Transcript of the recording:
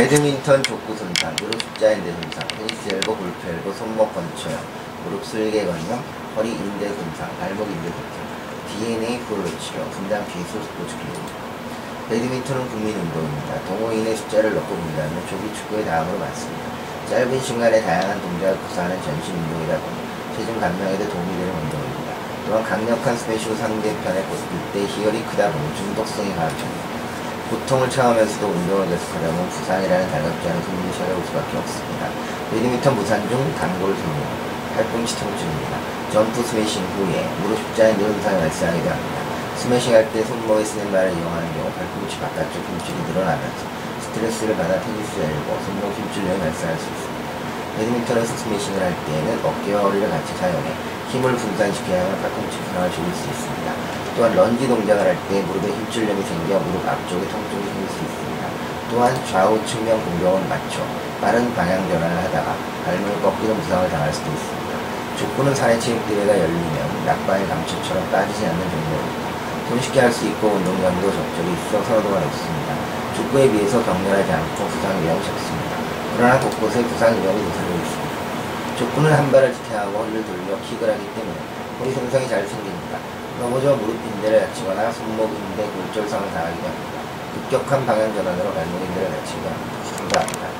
배드민턴 족구 손상, 무릎 십자인대 손상, 테니스 엘보, 골프 엘보, 손목 건초염, 무릎 슬개 건염, 허리 인대 손상, 발목 인대 손상, DNA prolo 치료, 분당 비수 스포츠 클리닉. 배드민턴은 국민 운동입니다. 동호인의 숫자를 놓고 본다면 조기 축구의 다음으로 많습니다. 짧은 시간에 다양한 동작을 구사하는 전신 운동이다 보니 체중 감량에도 도움이 되는 운동입니다. 또한 강력한 스매시로 상대편에 꽂을 때 희열이 크다 보니 중독성이 강합니다. 고통을 참으면서도 운동을 계속하려면 부상이라는 달갑지 않은 손님이 찾아올 수밖에 없습니다. 배드민턴 부상 중 단골 손님, 팔꿈치 통증입니다. 점프 스매싱 후에 무릎 십자인대 손상이 발생하기도 합니다. 스매싱 할 때 손목에 스냅을 이용하는 경우 팔꿈치 바깥쪽 힘줄이 늘어나면서 스트레스를 받아 테니스 엘보, 손목 힘줄염이 발생할 수 있습니다. 배드민턴에서 스매싱을 할 때에는 어깨와 허리를 같이 사용해 힘을 분산시켜야 하면 팔꿈치 부상을 줄일 수 있습니다. 또한 런지 동작을 할 때 무릎에 힘줄염이 생겨 무릎 앞쪽에 통증이 생길 수 있습니다. 또한 좌우 측면 공격을 맞춰 빠른 방향 전환을 하다가 발목을 꺾이는 부상을 당할 수도 있습니다. 족구는 사내 체육 대회가 열리면 낙방의 감초처럼 빠지지 않는 종목입니다. 손쉽게 할 수 있고 운동량도 적절히 있어 선호도가 높습니다. 족구에 비해서 격렬하지 않고 부상 위험이 적습니다. 그러나 곳곳에 부상 위험이 노출되어 있습니다. 족구는 한 발을 지탱하고 허리를 돌려 킥을 하기 때문에 허리 손상이 잘 생깁니다. 넘어져 무릎 인대를 다치거나 손목 인대 골절상을 당하기도 합니다. 급격한 방향 전환으로 발목 인대를 다치기도 합니다. 감사합니다.